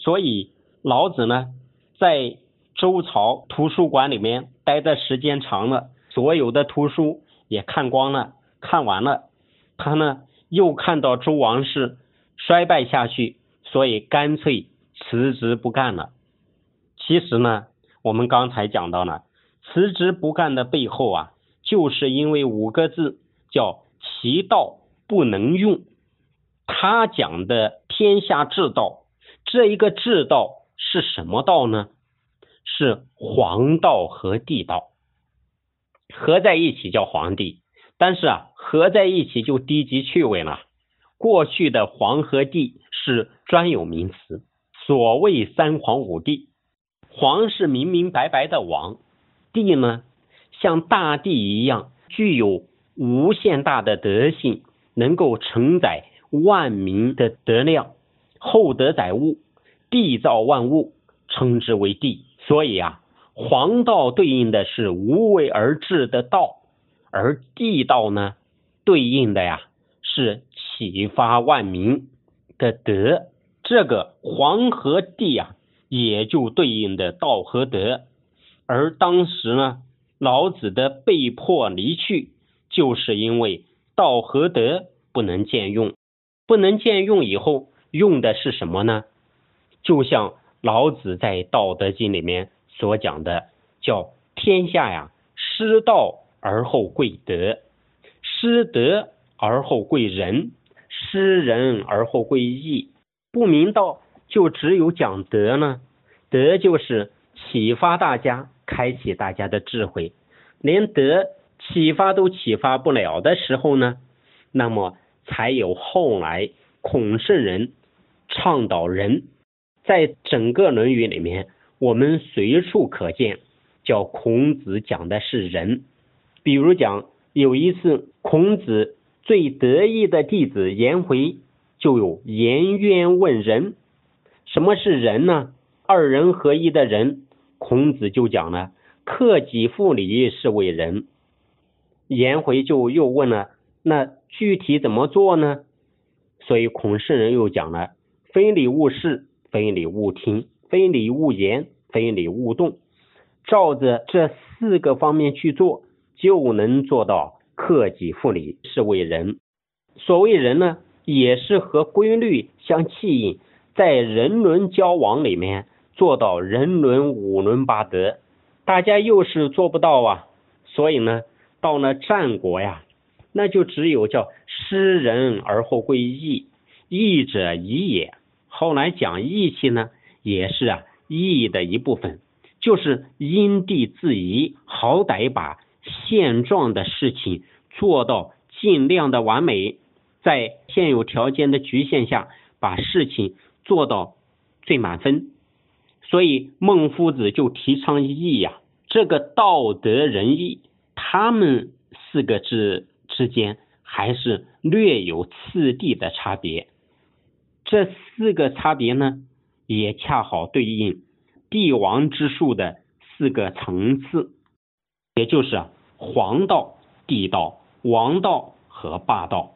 所以老子呢，在周朝图书馆里面待的时间长了，所有的图书也看光了，看完了，他呢又看到周王室衰败下去，所以干脆辞职不干了。其实呢，我们刚才讲到了，辞职不干的背后啊，就是因为五个字，叫其道不能用。他讲的天下治道，这一个治道是什么道呢？是皇道和地道合在一起叫皇帝，但是啊，合在一起就低级趣味了。过去的皇和帝是专有名词，所谓三皇五帝，皇是明明白白的王，帝呢像大地一样具有无限大的德性，能够承载万民的德量，厚德载物，缔造万物，称之为帝。所以啊，黄道对应的是无为而治的道，而地道呢，对应的呀是启发万民的德。这个黄和地啊，也就对应的道和德。而当时呢，老子的被迫离去，就是因为道和德不能兼用，不能兼用以后用的是什么呢？就像。老子在《道德经》里面所讲的，叫天下呀，失道而后贵德，失德而后贵仁，失仁而后贵义。不明道，就只有讲德呢。德就是启发大家，开启大家的智慧。连德启发都启发不了的时候呢，那么才有后来孔圣人倡导仁。在整个《论语》里面，我们随处可见，叫孔子讲的是仁。比如讲，有一次孔子最得意的弟子颜回，就有颜渊问仁。什么是仁呢？二人合一的仁，孔子就讲了：克己复礼是为仁。颜回就又问了：那具体怎么做呢？所以孔圣人又讲了：非礼勿视。非礼勿听，非礼勿言，非礼勿动，照着这四个方面去做，就能做到克己复礼，是为人。所谓人呢，也是和规律相契应，在人伦交往里面做到人伦五伦八德。大家又是做不到啊，所以呢，到了战国呀，那就只有叫失仁而后贵义，义者宜也。后来讲义气呢，也是啊义的一部分，就是因地制宜，好歹把现状的事情做到尽量的完美，在现有条件的局限下，把事情做到最满分。所以孟夫子就提倡义呀，这个道德仁义，他们四个字之间还是略有次第的差别。这四个差别呢，也恰好对应帝王之术的四个层次，也就是黄道、帝道、王道和霸道。